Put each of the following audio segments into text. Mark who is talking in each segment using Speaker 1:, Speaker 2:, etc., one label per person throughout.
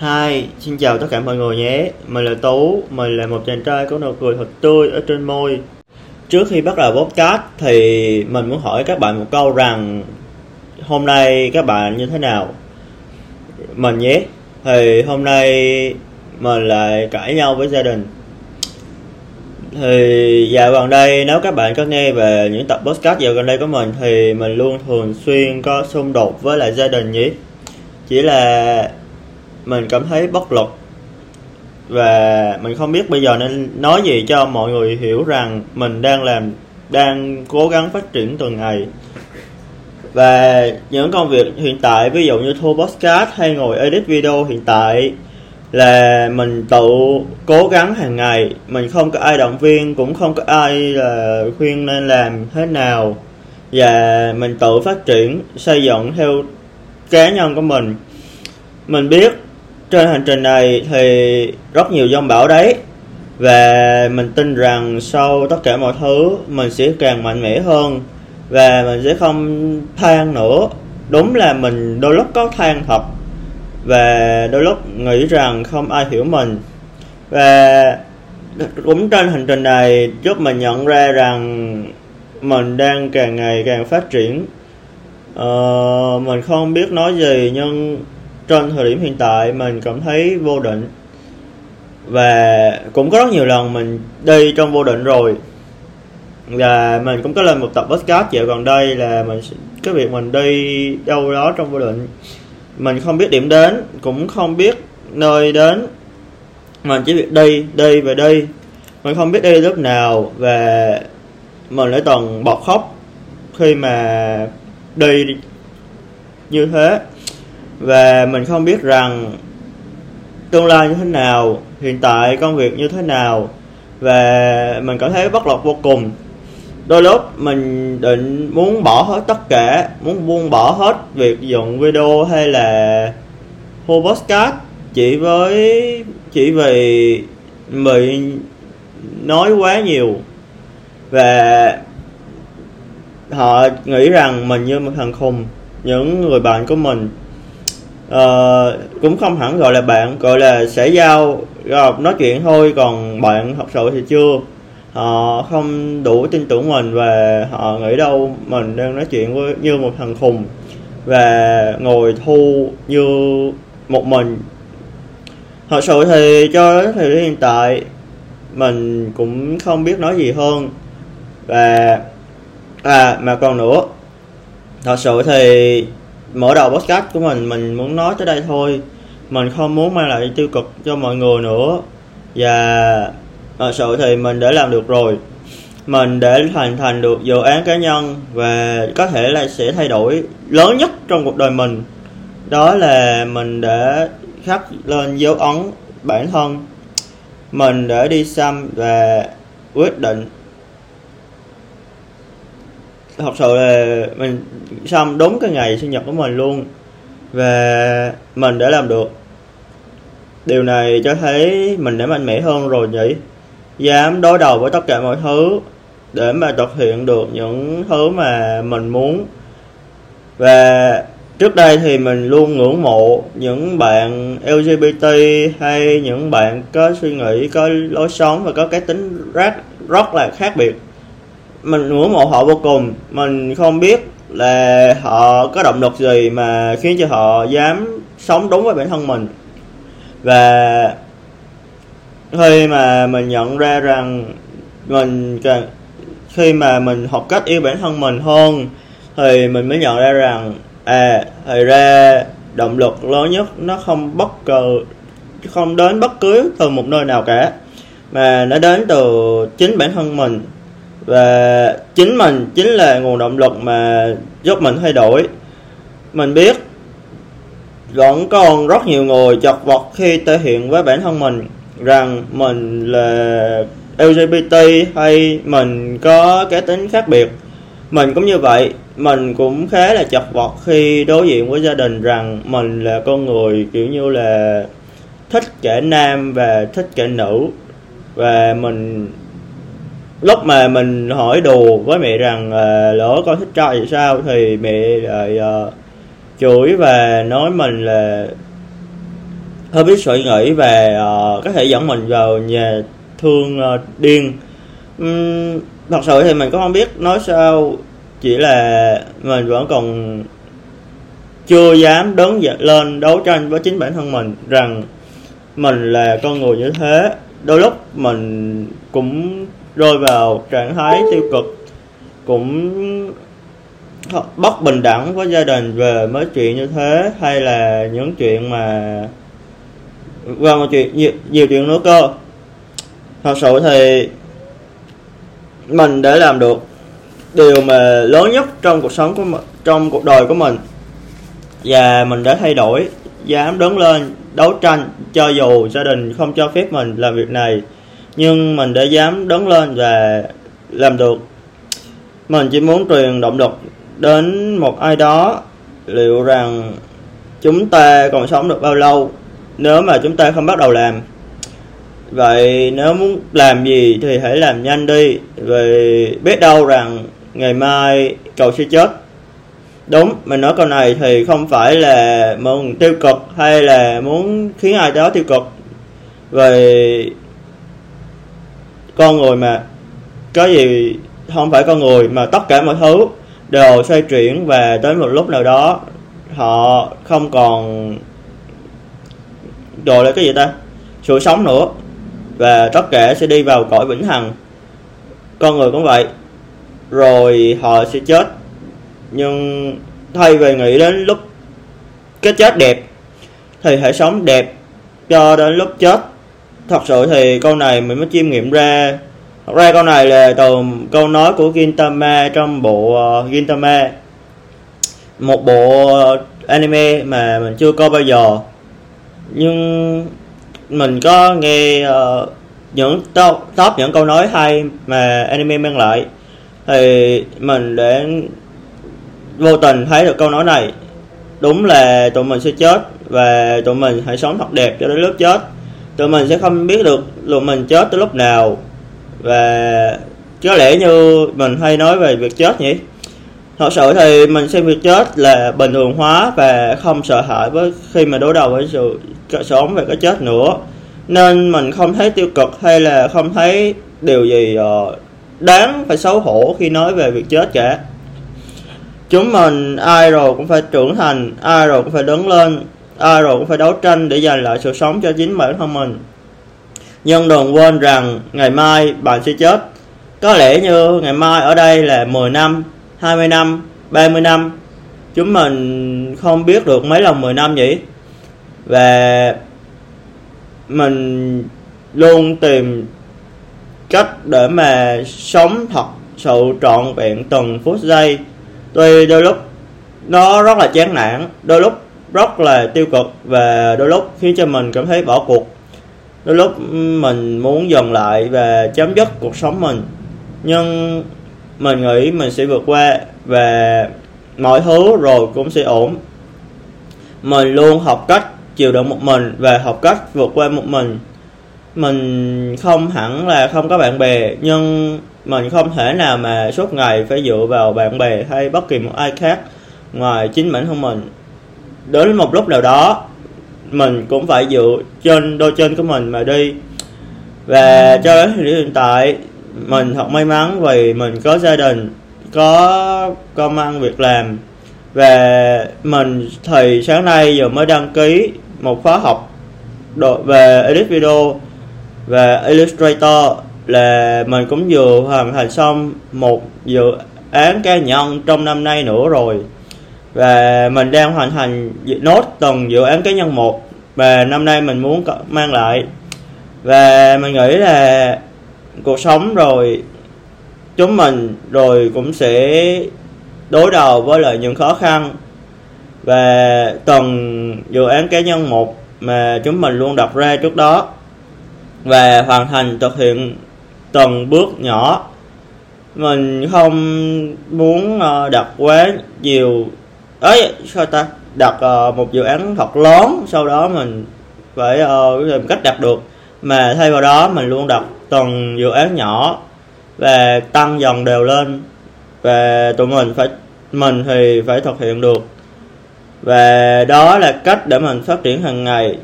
Speaker 1: Hi, xin chào tất cả mọi người nhé. Mình là Tú, mình là một chàng trai có nụ cười thật tươi ở trên môi. Trước khi bắt đầu podcast thì mình muốn hỏi các bạn một câu rằng hôm nay các bạn như thế nào? Mình nhé. Thì hôm nay mình lại cãi nhau với gia đình. Thì dạo gần đây nếu các bạn có nghe về những tập podcast dạo gần đây của mình thì mình luôn thường xuyên có xung đột với lại gia đình nhé. Chỉ là mình cảm thấy bất lực. Và mình không biết bây giờ nên nói gì cho mọi người hiểu rằng mình đang làm, đang cố gắng phát triển từng ngày. Và những công việc hiện tại, ví dụ như thu podcast hay ngồi edit video hiện tại, là mình tự cố gắng hàng ngày. Mình không có ai động viên, cũng không có ai là khuyên nên làm thế nào. Và mình tự phát triển, xây dựng theo cá nhân của mình. Mình biết trên hành trình này thì rất nhiều giông bão đấy. Và mình tin rằng sau tất cả mọi thứ mình sẽ càng mạnh mẽ hơn. Và mình sẽ không than nữa. Đúng là mình đôi lúc có than thật. Và đôi lúc nghĩ rằng không ai hiểu mình. Và cũng trên hành trình này giúp mình nhận ra rằng mình đang càng ngày càng phát triển. Ờ, mình không biết nói gì nhưng trên thời điểm hiện tại, mình cảm thấy vô định. Và cũng có rất nhiều lần mình đi trong vô định rồi. Và mình cũng có lên một tập podcast dạo gần đây là mình cái việc mình đi đâu đó trong vô định. Mình không biết điểm đến, cũng không biết nơi đến. Mình chỉ việc đi đi và đi. Mình không biết đi lúc nào và mình lại toàn bọt khóc khi mà đi như thế và mình không biết rằng tương lai như thế nào, hiện tại công việc như thế nào. Và mình cảm thấy bất lực vô cùng. Đôi lúc mình định muốn bỏ hết tất cả, muốn buông bỏ hết việc dựng video hay là hô podcast chỉ với, chỉ vì bị nói quá nhiều. Và họ nghĩ rằng mình như một thằng khùng, những người bạn của mình uh, cũng không hẳn gọi là bạn gọi là sẽ giao gặp nói chuyện thôi còn bạn thật sự thì chưa. Họ không đủ tin tưởng mình và họ nghĩ đâu mình đang nói chuyện với như một thằng khùng và ngồi thu như một mình. Thật sự thì cho đến thời điểm hiện tại mình cũng không biết nói gì hơn. Và à mà còn nữa thật sự thì mở đầu podcast của mình mình muốn nói tới đây thôi. Mình không muốn mang lại tiêu cực cho mọi người nữa. Và, thật sự thì mình đã làm được rồi. Mình để hoàn thành được dự án cá nhân và có thể là sẽ thay đổi lớn nhất trong cuộc đời mình. Đó là mình đã khắc lên dấu ấn bản thân. Mình đã đi xăm và quyết định thật sự là mình xong đúng cái ngày sinh nhật của mình luôn? Và mình đã làm được. Điều này cho thấy mình đã mạnh mẽ hơn rồi nhỉ? Dám đối đầu với tất cả mọi thứ để mà thực hiện được những thứ mà mình muốn. Và trước đây thì mình luôn ngưỡng mộ những bạn LGBT hay những bạn có suy nghĩ, có lối sống và có cái tính rất rất là khác biệt mình ngưỡng mộ họ vô cùng. Mình không biết là họ có động lực gì mà khiến cho họ dám sống đúng với bản thân mình. Và khi mà mình nhận ra rằng mình càng khi mà mình học cách yêu bản thân mình hơn, thì mình mới nhận ra rằng à thì ra động lực lớn nhất nó không bất cứ không đến bất cứ từ một nơi nào cả, mà nó đến từ chính bản thân mình và chính mình, chính là nguồn động lực mà giúp mình thay đổi. Mình biết vẫn còn rất nhiều người chật vật khi thể hiện với bản thân mình rằng mình là LGBT hay mình có cái tính khác biệt. Mình cũng như vậy, mình cũng khá là chật vật khi đối diện với gia đình rằng mình là con người kiểu như là thích cả nam và thích cả nữ. Và mình lúc mà mình hỏi đùa với mẹ rằng uh, lỡ con thích trai thì sao? Thì mẹ lại uh, chửi và nói mình là hơi biết suy nghĩ và uh, có thể dẫn mình vào nhà thương uh, điên. Um, thật sự thì mình cũng không biết nói sao chỉ là mình vẫn còn chưa dám đứng lên đấu tranh với chính bản thân mình rằng mình là con người như thế. Đôi lúc mình cũng rơi vào trạng thái tiêu cực cũng bất bình đẳng với gia đình về mấy chuyện như thế hay là những chuyện mà và một chuyện nhiều, nhiều chuyện nữa cơ. Thật sự thì mình để làm được điều mà lớn nhất trong cuộc sống của mình trong cuộc đời của mình. Và mình đã thay đổi dám đứng lên đấu tranh cho dù gia đình không cho phép mình làm việc này nhưng mình đã dám đứng lên và làm được. Mình chỉ muốn truyền động lực đến một ai đó. Liệu rằng chúng ta còn sống được bao lâu nếu mà chúng ta không bắt đầu làm? Vậy nếu muốn làm gì thì hãy làm nhanh đi, vì biết đâu rằng ngày mai cậu sẽ chết. Đúng, mình nói câu này thì không phải là muốn tiêu cực hay là muốn khiến ai đó tiêu cực. Về con người mà, có gì, không phải con người mà tất cả mọi thứ đều xoay chuyển và tới một lúc nào đó họ không còn rồi là cái gì ta, sự sống nữa và tất cả sẽ đi vào cõi vĩnh hằng. Con người cũng vậy, rồi họ sẽ chết. Nhưng thay vì nghĩ đến lúc cái chết đẹp thì hãy sống đẹp cho đến lúc chết thật sự thì câu này mình mới chiêm nghiệm ra. Thật ra câu này là từ câu nói của Gintama trong bộ uh, Gintama. Một bộ anime mà mình chưa coi bao giờ. Nhưng mình có nghe uh, những top, top những câu nói hay mà anime mang lại. Thì mình để vô tình thấy được câu nói này. Đúng là tụi mình sẽ chết và tụi mình hãy sống thật đẹp cho đến lúc chết tụi mình sẽ không biết được tụi mình chết tới lúc nào. Và có lẽ như mình hay nói về việc chết nhỉ? Thật sự thì mình xem việc chết là bình thường hóa và không sợ hãi với khi mà đối đầu với sự sống về cái chết nữa. Nên mình không thấy tiêu cực hay là không thấy điều gì ờ, đáng phải xấu hổ khi nói về việc chết cả. Chúng mình, ai rồi cũng phải trưởng thành, ai rồi cũng phải đứng lên ai rồi cũng phải đấu tranh để giành lại sự sống cho chính bản thân mình. Nhưng đừng quên rằng ngày mai bạn sẽ chết. Có lẽ như ngày mai ở đây là 10 năm 20 năm 30 năm. Chúng mình không biết được mấy lần 10 năm nhỉ? Và mình luôn tìm cách để mà sống thật sự trọn vẹn từng phút giây. Tuy đôi lúc nó rất là chán nản, đôi lúc rất là tiêu cực và đôi lúc khiến cho mình cảm thấy bỏ cuộc. Đôi lúc mình muốn dừng lại và chấm dứt cuộc sống mình. Nhưng mình nghĩ mình sẽ vượt qua và mọi thứ rồi cũng sẽ ổn. Mình luôn học cách chịu đựng một mình và học cách vượt qua một mình. Mình không hẳn là không có bạn bè, nhưng mình không thể nào mà suốt ngày phải dựa vào bạn bè hay bất kỳ một ai khác ngoài chính bản thân mình đến một lúc nào đó, mình cũng phải dựa trên đôi chân của mình mà đi. Và cho đến thời điểm hiện tại, mình thật may mắn vì mình có gia đình, có công ăn việc làm. Và mình thì sáng nay vừa mới đăng ký một khóa học về edit video và illustrator là mình cũng vừa hoàn thành xong một dự án cá nhân trong năm nay nữa rồi và mình đang hoàn thành nốt từng dự án cá nhân một. Và năm nay mình muốn mang lại. Và mình nghĩ là cuộc sống rồi chúng mình rồi cũng sẽ đối đầu với lại những khó khăn. Và từng dự án cá nhân một mà chúng mình luôn đặt ra trước đó. Và hoàn thành thực hiện từng bước nhỏ. Mình không muốn ờ, đặt quá nhiều ấy sao ta? Đặt uh, một dự án thật lớn sau đó mình phải ờ, uh, tìm cách đặt được. Mà thay vào đó mình luôn đặt từng dự án nhỏ và tăng dần đều lên. Và tụi mình phải mình thì phải thực hiện được. Và đó là cách để mình phát triển hàng ngày.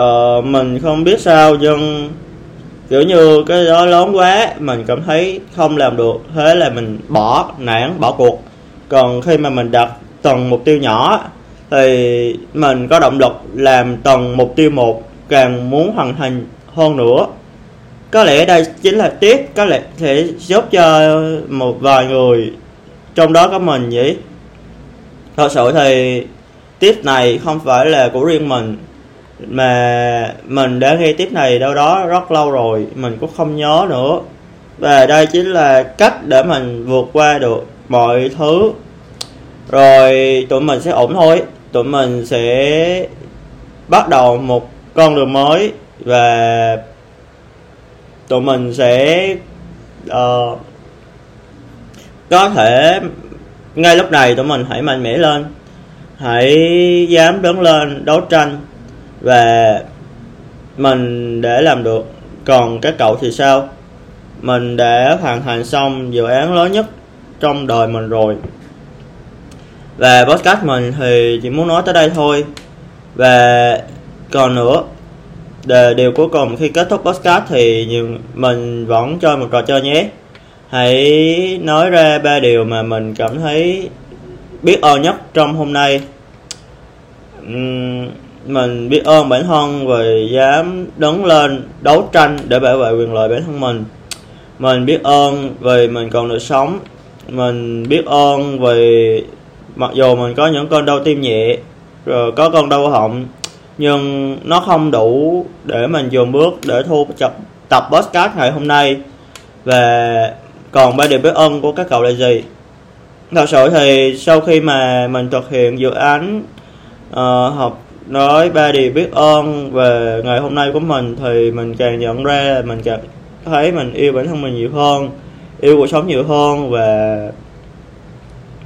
Speaker 1: Uh, mình không biết sao nhưng kiểu như cái đó lớn quá mình cảm thấy không làm được. Thế là mình bỏ nản bỏ cuộc còn khi mà mình đặt từng mục tiêu nhỏ thì mình có động lực làm từng mục tiêu một càng muốn hoàn thành hơn nữa. Có lẽ đây chính là tiếp có lẽ sẽ giúp cho một vài người trong đó có mình vậy thật sự thì tiếp này không phải là của riêng mình, mà mình đã nghe tiếp này đâu đó rất lâu rồi, mình cũng không nhớ nữa. Và đây chính là cách để mình vượt qua được mọi thứ. Rồi tụi mình sẽ ổn thôi. Tụi mình sẽ bắt đầu một con đường mới và tụi mình sẽ uh, có thể ngay lúc này tụi mình hãy mạnh mẽ lên. Hãy dám đứng lên đấu tranh và mình để làm được. Còn các cậu thì sao? Mình đã hoàn thành xong dự án lớn nhất trong đời mình rồi. Và podcast mình thì chỉ muốn nói tới đây thôi. Và còn nữa để điều cuối cùng khi kết thúc podcast thì nhiều mình vẫn chơi một trò chơi nhé. Hãy nói ra ba điều mà mình cảm thấy biết ơn nhất trong hôm nay. Uhm, mình biết ơn bản thân vì dám đứng lên đấu tranh để bảo vệ quyền lợi bản thân mình. Mình biết ơn vì mình còn được sống mình biết ơn vì mặc dù mình có những cơn đau tim nhẹ rồi có cơn đau họng nhưng nó không đủ để mình dồn bước để thu tập tập podcast ngày hôm nay. Và còn ba điều biết ơn của các cậu là gì? Thật sự thì sau khi mà mình thực hiện dự án uh, học nói ba điều biết ơn về ngày hôm nay của mình thì mình càng nhận ra mình càng thấy mình yêu bản thân mình nhiều hơn yêu cuộc sống nhiều hơn và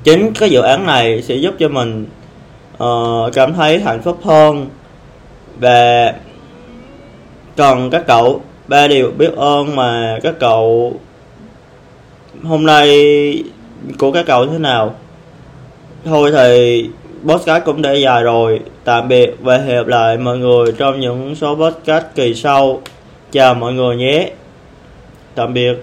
Speaker 1: chính cái dự án này sẽ giúp cho mình uh, cảm thấy hạnh phúc hơn. Và còn các cậu ba điều biết ơn mà các cậu hôm nay của các cậu thế nào? Thôi thì podcast cũng đã dài rồi. Tạm biệt và hẹn gặp lại mọi người trong những số podcast kỳ sau. Chào mọi người nhé. Tạm biệt.